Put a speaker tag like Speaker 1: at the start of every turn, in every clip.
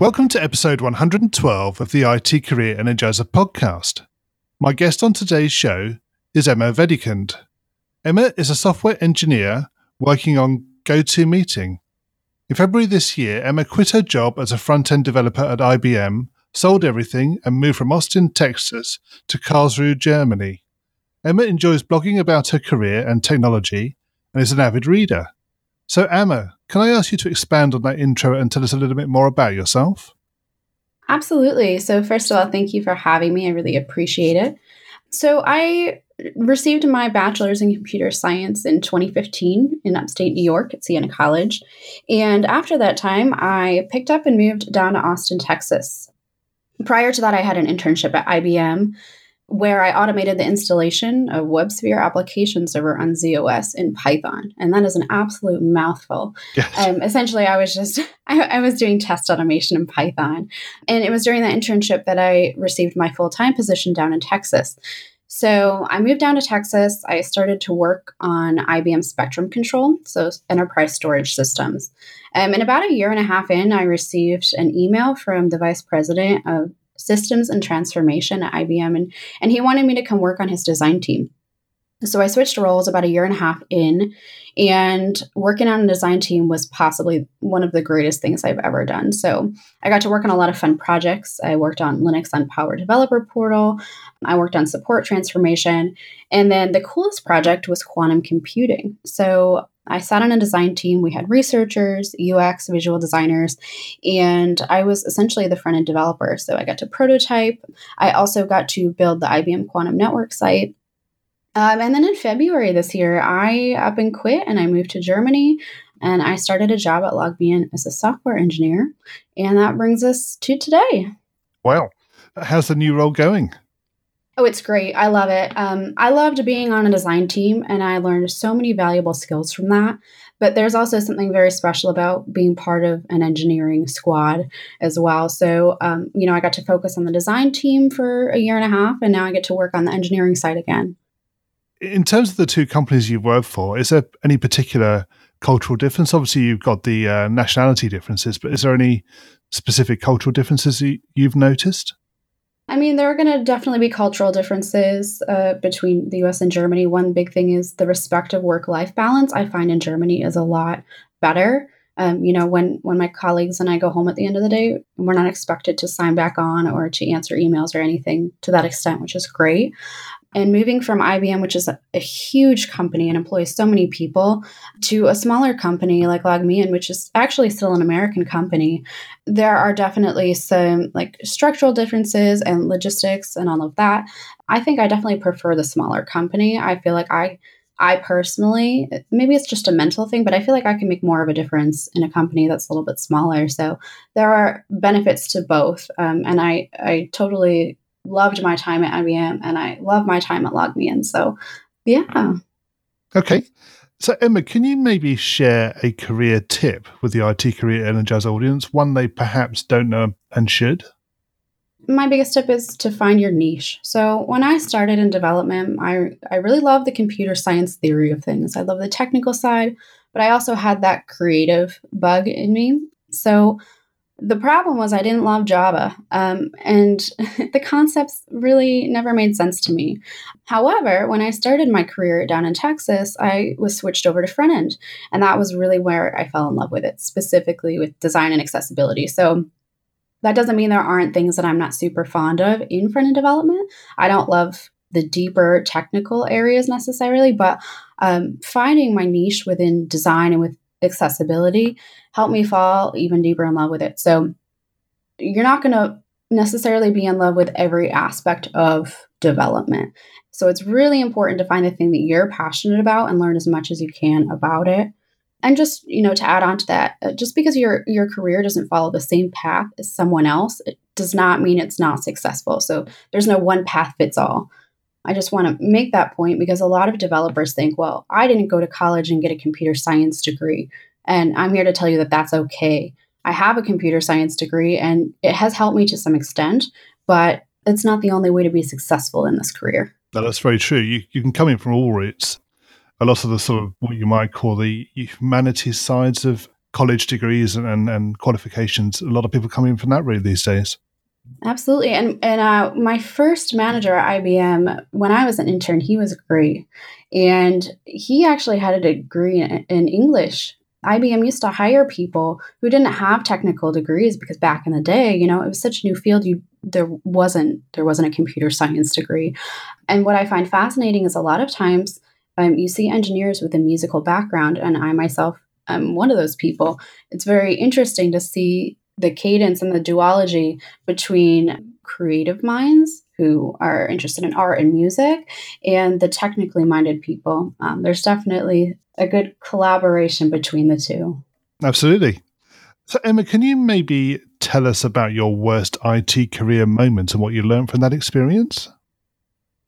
Speaker 1: Welcome to episode 112 of the IT Career Energizer podcast. My guest on today's show is Emma Wedekind. Emma is a software engineer working on GoToMeeting. In February this year, Emma quit her job as a front end developer at IBM, sold everything, and moved from Austin, Texas to Karlsruhe, Germany. Emma enjoys blogging about her career and technology and is an avid reader. So, Emma, can I ask you to expand on that intro and tell us a little bit more about yourself?
Speaker 2: Absolutely. So, first of all, thank you for having me. I really appreciate it. So, I received my bachelor's in computer science in 2015 in upstate New York at Siena College. And after that time, I picked up and moved down to Austin, Texas. Prior to that, I had an internship at IBM where I automated the installation of WebSphere application server on z/OS in Python. And that is an absolute mouthful. Yes. Um, essentially, I was just, I, I, was doing test automation in Python. And it was during that internship that I received my full time position down in Texas. So I moved down to Texas. I started to work on IBM Spectrum Control, so enterprise storage systems. Um, and about a year and a half in, I received an email from the vice president of systems and transformation at IBM, and, and he wanted me to come work on his design team. So I switched roles about a year and a half in, and working on a design team was possibly one of the greatest things I've ever done. So I got to work on a lot of fun projects. I worked on Linux on Power Developer Portal, I worked on support transformation, and then the coolest project was quantum computing. So I sat on a design team. We had researchers, UX, visual designers, and I was essentially the front end developer. So I got to prototype. I also got to build the IBM Quantum Network site. Um, and then in February this year, I up and quit and I moved to Germany and I started a job at LogMeIn as a software engineer. And that brings us to today.
Speaker 1: Well, How's the new role going?
Speaker 2: Oh, it's great. I love it. Um, I loved being on a design team and I learned so many valuable skills from that. But there's also something very special about being part of an engineering squad as well. So, um, you know, I got to focus on the design team for a year and a half, and now I get to work on the engineering side again.
Speaker 1: In terms of the two companies you've worked for, is there any particular cultural difference? Obviously, you've got the uh, nationality differences, but is there any specific cultural differences you've noticed?
Speaker 2: I mean, there are going to definitely be cultural differences uh, between the US and Germany. One big thing is the respect of work life balance. I find in Germany is a lot better. Um, you know, when when my colleagues and I go home at the end of the day, we're not expected to sign back on or to answer emails or anything to that extent, which is great. And moving from IBM, which is a, a, huge company and employs so many people, to a smaller company like LogMeIn, which is actually still an American company, there are definitely some like structural differences and logistics and all of that. I think I definitely prefer the smaller company. I feel like I I personally, maybe it's just a mental thing, but I feel like I can make more of a difference in a company that's a little bit smaller. So there are benefits to both, um, and I I totally loved my time at IBM and I love my time at LogMeIn. So, yeah.
Speaker 1: Okay. So, Emma, can you maybe share a career tip with the IT Career Energizer audience, one they perhaps don't know and should?
Speaker 2: My biggest tip is to find your niche. So, when I started in development, I, I really love the computer science theory of things. I love the technical side, but I also had that creative bug in me. So, the problem was I didn't love Java, um, and the concepts really never made sense to me. However, when I started my career down in Texas, I was switched over to front end, and that was really where I fell in love with it, specifically with design and accessibility. So that doesn't mean there aren't things that I'm not super fond of in front end development. I don't love the deeper technical areas necessarily, but um, finding my niche within design and with accessibility helped me fall even deeper in love with it. So you're not going to necessarily be in love with every aspect of development. So it's really important to find the thing that you're passionate about and learn as much as you can about it. And just, you know, to add on to that, uh, just because your your career doesn't follow the same path as someone else, it does not mean it's not successful. So there's no one path fits all. I just want to make that point because a lot of developers think, well, I didn't go to college and get a computer science degree. And I'm here to tell you that that's okay. I have a computer science degree and it has helped me to some extent, but it's not the only way to be successful in this career.
Speaker 1: No, that's very true. You, you can come in from all routes a lot of the sort of what you might call the humanities sides of college degrees and, and, and qualifications. A lot of people come in from that route these days.
Speaker 2: Absolutely. And and uh, my first manager at IBM, when I was an intern, he was great. And he actually had a degree in, in English. IBM used to hire people who didn't have technical degrees because back in the day, you know, it was such a new field. You there wasn't there wasn't a computer science degree. And what I find fascinating is a lot of times um, you see engineers with a musical background, and I myself am one of those people. It's very interesting to see the cadence and the duology between creative minds who are interested in art and music and the technically minded people. Um, there's definitely a good collaboration between the two.
Speaker 1: Absolutely. So, Emma, can you maybe tell us about your worst IT career moment and what you learned from that experience?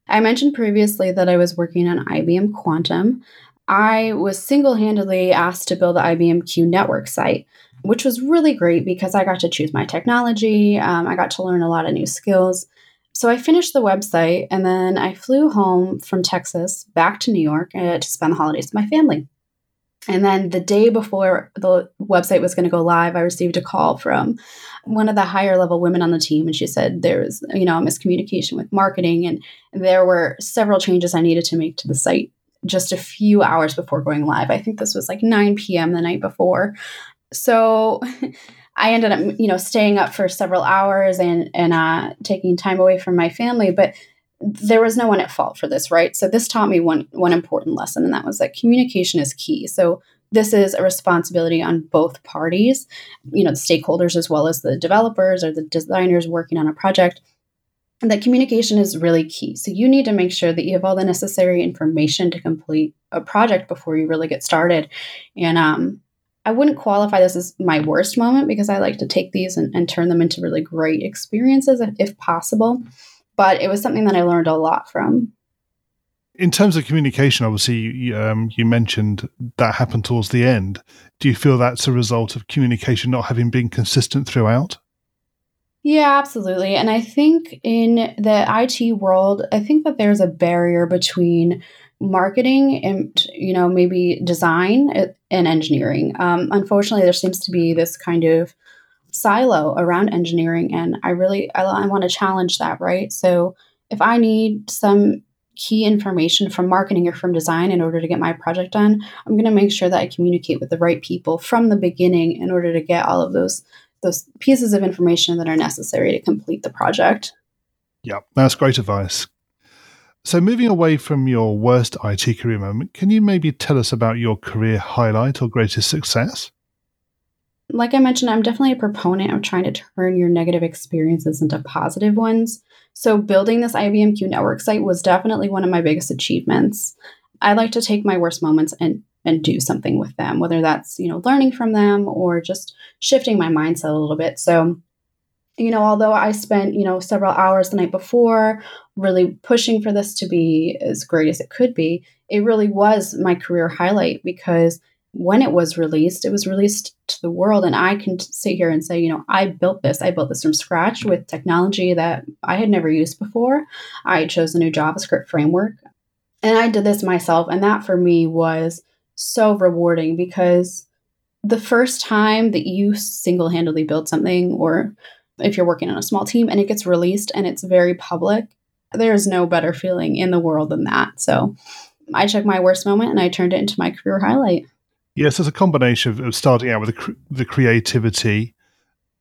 Speaker 2: I mentioned previously that I was working on IBM Quantum. I was single handedly asked to build the IBM Q network site, which was really great because I got to choose my technology. Um, I got to learn a lot of new skills. So I finished the website and then I flew home from Texas back to New York uh, to spend the holidays with my family. And then the day before the website was going to go live, I received a call from one of the higher level women on the team. And she said there was, you know, a miscommunication with marketing and there were several changes I needed to make to the site just a few hours before going live. I think this was like 9 p.m. the night before. So I ended up, you know, staying up for several hours and, and uh, taking time away from my family. But there was no one at fault for this, right? So this taught me one one important lesson, and that was that communication is key. So this is a responsibility on both parties, you know, the stakeholders as well as the developers or the designers working on a project. And that communication is really key. So you need to make sure that you have all the necessary information to complete a project before you really get started. And um, I wouldn't qualify this as my worst moment because I like to take these and, and turn them into really great experiences if, if possible but it was something that I learned a lot from.
Speaker 1: In terms of communication, obviously, you, um, you mentioned that happened towards the end. Do you feel that's a result of communication not having been consistent throughout?
Speaker 2: Yeah, absolutely. And I think in the IT world, I think that there's a barrier between marketing and you know maybe design and engineering. Um, unfortunately, there seems to be this kind of silo around engineering and i really i, I want to challenge that right? So if i need some key information from marketing or from design in order to get my project done i'm going to make sure that i communicate with the right people from the beginning in order to get all of those those pieces of information that are necessary to complete the project.
Speaker 1: Yeah that's great advice so moving away from your worst it career moment can you maybe tell us about your career highlight or greatest success
Speaker 2: like I mentioned, I'm definitely a proponent of trying to turn your negative experiences into positive ones. So, building this IBM Q network site was definitely one of my biggest achievements. I like to take my worst moments and and do something with them, whether that's you know learning from them or just shifting my mindset a little bit. So, you know, although I spent you know several hours the night before really pushing for this to be as great as it could be, it really was my career highlight because when it was released, it was released to the world. And I can sit here and say, you know, I built this. I built this from scratch with technology that I had never used before. I chose a new JavaScript framework and I did this myself. And that for me was so rewarding because the first time that you single handedly build something, or if you're working on a small team and it gets released and it's very public, there's no better feeling in the world than that. So I took my worst moment and I turned it into my career highlight.
Speaker 1: Yes, it's a combination of, of starting out with the, cr- the creativity,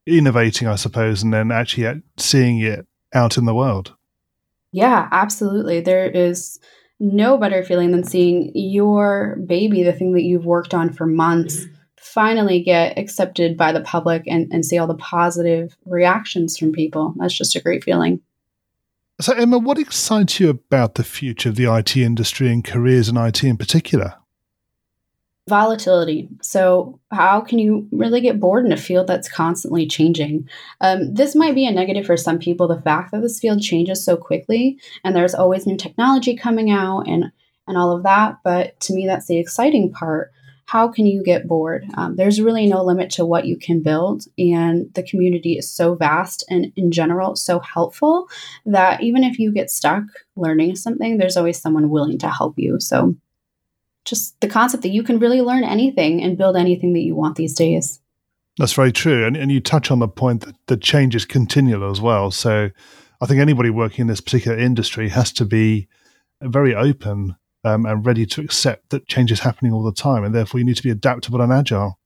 Speaker 1: innovating, I suppose, and then actually seeing it out in the world.
Speaker 2: Yeah, absolutely. There is no better feeling than seeing your baby, the thing that you've worked on for months, finally get accepted by the public and, and see all the positive reactions from people. That's just a great feeling.
Speaker 1: So, Emma, what excites you about the future of the IT industry and careers in IT in particular?
Speaker 2: volatility. So, how can you really get bored in a field that's constantly changing? Um, this might be a negative for some people, the fact that this field changes so quickly and there's always new technology coming out and, and all of that. But to me, that's the exciting part. How can you get bored? Um, there's really no limit to what you can build, and the community is so vast and, in general, so helpful that even if you get stuck learning something, there's always someone willing to help you. So, just the concept that you can really learn anything and build anything that you want these days.
Speaker 1: That's very true. And, and you touch on the point that the change is continual as well. So I think anybody working in this particular industry has to be very open um, and ready to accept that change is happening all the time. And therefore, you need to be adaptable and agile.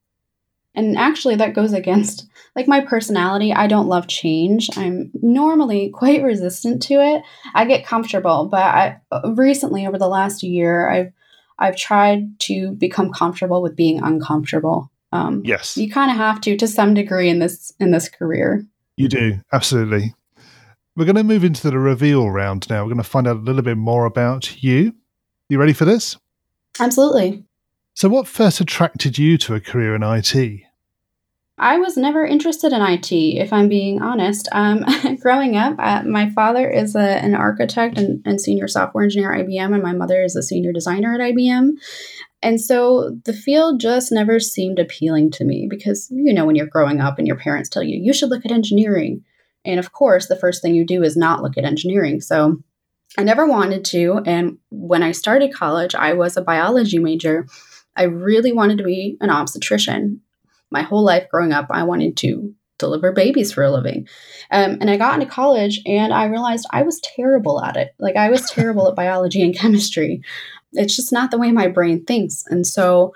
Speaker 2: And actually, that goes against like my personality. I don't love change. I'm normally quite resistant to it. I get comfortable, but I recently, over the last year, I've I've tried to become comfortable with being uncomfortable.
Speaker 1: Um, yes,
Speaker 2: you kind of have to to some degree in this in this career.
Speaker 1: You do absolutely. We're going to move into the reveal round now. We're going to find out a little bit more about you. You ready for this?
Speaker 2: Absolutely.
Speaker 1: So, what first attracted you to a career in IT?
Speaker 2: I was never interested in IT, if I'm being honest. Um, growing up, uh, my father is a, an architect and, and, senior software engineer at IBM, and my mother is a senior designer at IBM. And so the field just never seemed appealing to me because, you know, when you're growing up and your parents tell you, you should look at engineering. And of course, the first thing you do is not look at engineering. So I never wanted to. And when I started college, I was a biology major. I really wanted to be an obstetrician my whole life growing up, I wanted to deliver babies for a living. Um, and I got into college and I realized I was terrible at it. Like I was terrible at biology and chemistry. It's just not the way my brain thinks. And so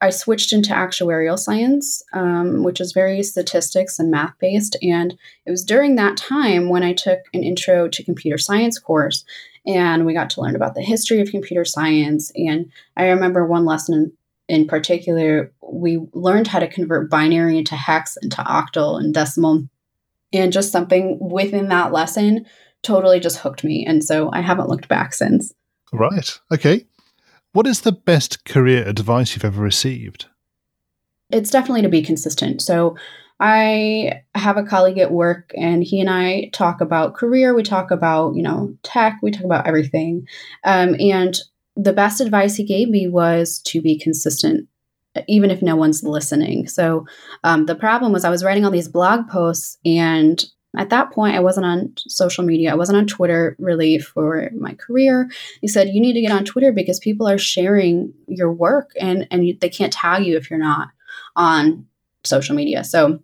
Speaker 2: I switched into actuarial science, um, which is very statistics and math based. And it was during that time when I took an intro to computer science course and we got to learn about the history of computer science. And I remember one lesson in particular, we learned how to convert binary into hex, into octal, and decimal. And just something within that lesson totally just hooked me. And so I haven't looked back since.
Speaker 1: Right. Okay. What is the best career advice you've ever received?
Speaker 2: It's definitely to be consistent. So I have a colleague at work and he and I talk about career. We talk about, you know, tech. We talk about everything. Um, and the best advice he gave me was to be consistent even if no one's listening so um, the problem was i was writing all these blog posts and at that point i wasn't on social media i wasn't on twitter really for my career he said you need to get on twitter because people are sharing your work and and you, they can't tag you if you're not on social media so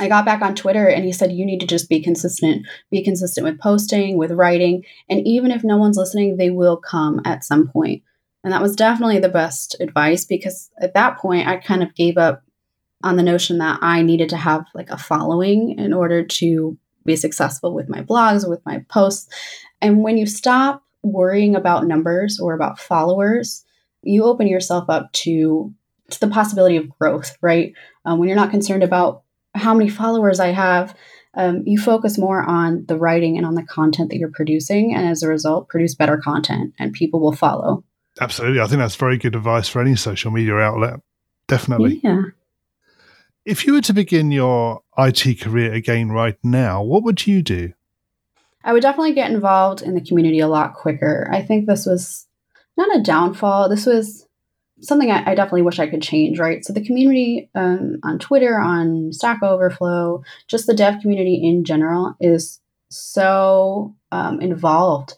Speaker 2: I got back on Twitter and he said, You need to just be consistent. Be consistent with posting, with writing. And even if no one's listening, they will come at some point. And that was definitely the best advice because at that point, I kind of gave up on the notion that I needed to have like a following in order to be successful with my blogs with my posts. And when you stop worrying about numbers or about followers, you open yourself up to, to the possibility of growth, right? Um, when you're not concerned about how many followers I have, um, you focus more on the writing and on the content that you're producing. And as a result, produce better content and people will follow.
Speaker 1: Absolutely. I think that's very good advice for any social media outlet. Definitely.
Speaker 2: Yeah.
Speaker 1: If you were to begin your IT career again right now, what would you do?
Speaker 2: I would definitely get involved in the community a lot quicker. I think this was not a downfall. This was something I, I, definitely wish I could change, right? So the community um, on Twitter, on Stack Overflow, just the dev community in general is so um, involved.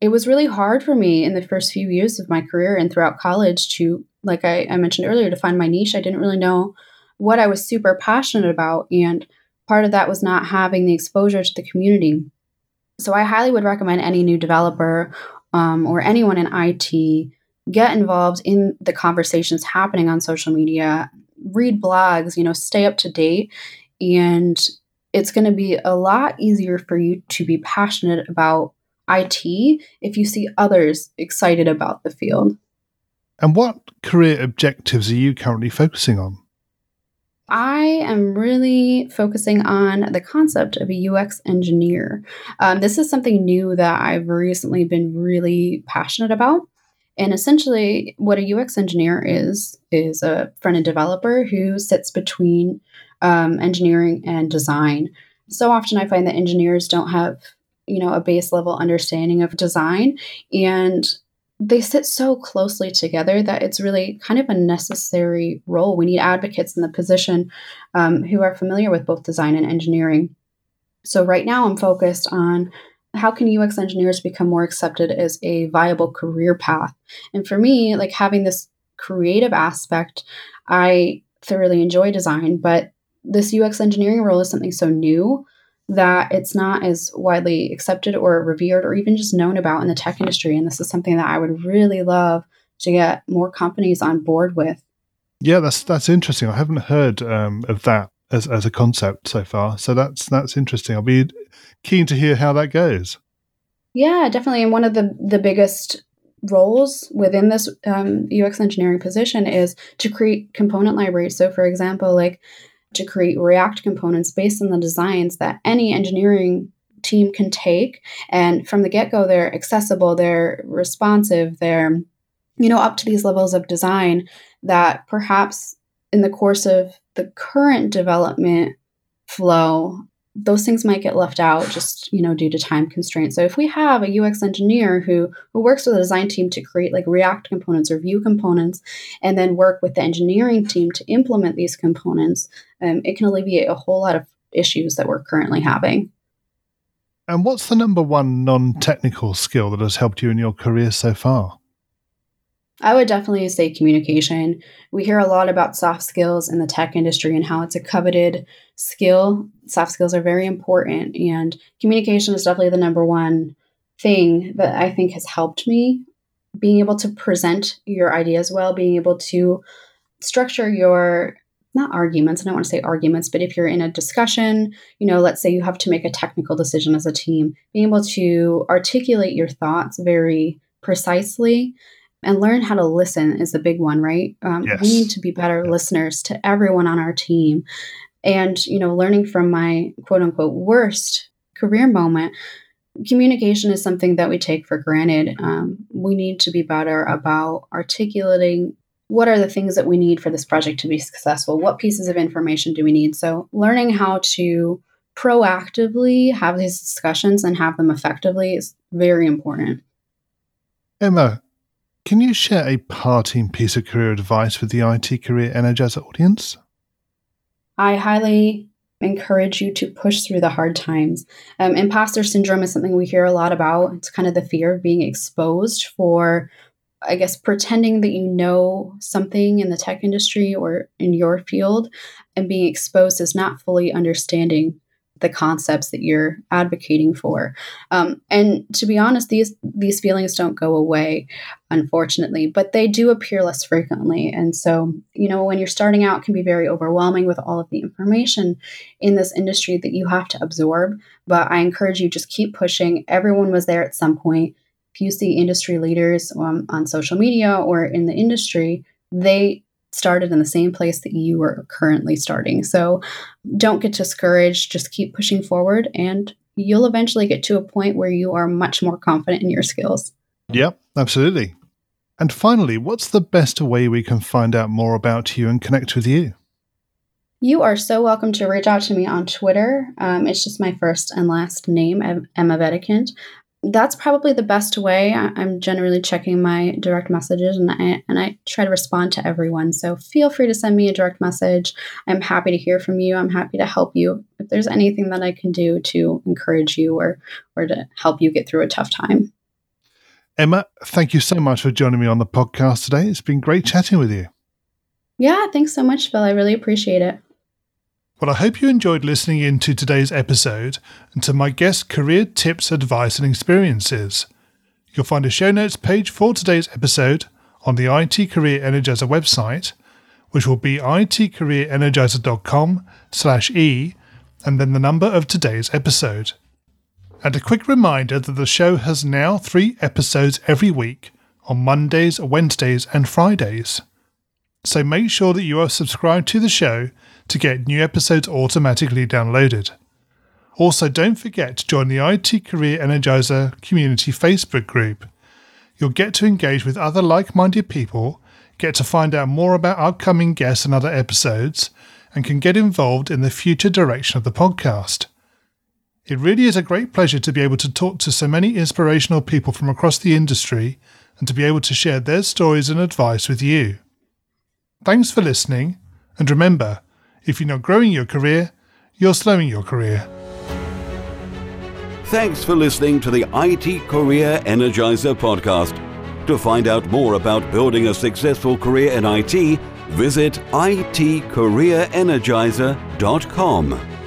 Speaker 2: It was really hard for me in the first few years of my career and throughout college to, like I, I mentioned earlier, to find my niche. I didn't really know what I was super passionate about. And part of that was not having the exposure to the community. So I highly would recommend any new developer um, or anyone in IT get involved in the conversations happening on social media, read blogs, you know, stay up to date. And it's going to be a lot easier for you to be passionate about IT if you see others excited about the field.
Speaker 1: And what career objectives are you currently focusing on?
Speaker 2: I am really focusing on the concept of a UX engineer. Um, this is something new that I've recently been really passionate about. And essentially, what a UX engineer is is a front end developer who sits between um, engineering and design. So often, I find that engineers don't have you know a base level understanding of design, and they sit so closely together that it's really kind of a necessary role. We need advocates in the position um, who are familiar with both design and engineering. So right now, I'm focused on how can UX engineers become more accepted as a viable career path? And for me, like having this creative aspect, I thoroughly enjoy design, but this UX engineering role is something so new that it's not as widely accepted or revered or even just known about in the tech industry. And this is something that I would really love to get more companies on board with.
Speaker 1: Yeah, that's that's interesting. I haven't heard um, of that as, as a concept so far. So that's that's interesting. I'll be keen to hear how that goes.
Speaker 2: Yeah, definitely. And one of the the biggest roles within this um, UX engineering position is to create component libraries. So, for example, like to create React components based on the designs that any engineering team can take, and from the get go, they're accessible, they're responsive, they're you know up to these levels of design that perhaps in the course of the current development flow those things might get left out just you know due to time constraints. So if we have a ux engineer who who works with a design team to create like react components or vue components and then work with the engineering team to implement these components um, it can alleviate a whole lot of issues that we're currently having.
Speaker 1: And what's the number one non-technical skill that has helped you in your career so far
Speaker 2: I would definitely say communication. We hear a lot about soft skills in the tech industry and how it's a coveted skill. Soft skills are very important, and communication is definitely the number one thing that I think has helped me. Being able to present your ideas well, being able to structure your not arguments, I don't want to say arguments, but if you're in a discussion, you know, let's say you have to make a technical decision as a team, being able to articulate your thoughts very precisely and learn how to listen is the big one, right? Um, yes. We need to be better yes. listeners to everyone on our team. And, you know, learning from my quote unquote worst career moment, communication is something that we take for granted. Um, we need to be better about articulating what are the things that we need for this project to be successful? What pieces of information do we need? So, learning how to proactively have these discussions and have them effectively is very important.
Speaker 1: Emma, can you share a parting piece of career advice with the IT Career Energizer audience?
Speaker 2: I highly encourage you to push through the hard times. Um, imposter syndrome is something we hear a lot about. It's kind of the fear of being exposed for, I guess, pretending that you know something in the tech industry or in your field and being exposed as not fully understanding the concepts that you're advocating for. Um, and to be honest, these these feelings don't go away, unfortunately, but they do appear less frequently. And so, you know, when you're starting out, can be very overwhelming with all of the information in this industry that you have to absorb. But I encourage you just keep pushing. Everyone was there at some point. If you see industry leaders um, on social media or in the industry, they started in the same place that you are currently starting. So don't get discouraged, just keep pushing forward and you'll eventually get to a point where you are much more confident in your skills.
Speaker 1: Yep, absolutely. And finally, what's the best way we can find out more about you and connect with you?
Speaker 2: You are so welcome to reach out to me on Twitter. Um, it's just my first and last name, Emma Wedekind that's probably the best way. I'm generally checking my direct messages and I, and I try to respond to everyone. So feel free to send me a direct message. I'm happy to hear from you. I'm happy to help you. If there's anything that I can do to encourage you or, or to help you get through a tough time.
Speaker 1: Emma, thank you so much for joining me on the podcast today. It's been great chatting with you.
Speaker 2: Yeah, thanks so much, Phil. I really appreciate it.
Speaker 1: Well, I hope you enjoyed listening in to today's episode and to my guest career tips, advice, and experiences. You'll find a show notes page for today's episode on the IT Career Energizer website, which will be itcareerenergizer.com slash e and then the number of today's episode. And a quick reminder that the show has now three episodes every week on Mondays, Wednesdays, and Fridays. So make sure that you are subscribed to the show to get new episodes automatically downloaded. Also, don't forget to join the IT Career Energizer community Facebook group. You'll get to engage with other like minded people, get to find out more about upcoming guests and other episodes, and can get involved in the future direction of the podcast. It really is a great pleasure to be able to talk to so many inspirational people from across the industry and to be able to share their stories and advice with you. Thanks for listening, and remember, if you're not growing your career, you're slowing your career.
Speaker 3: Thanks for listening to the IT Career Energizer podcast. To find out more about building a successful career in IT, visit itcareerenergizer.com.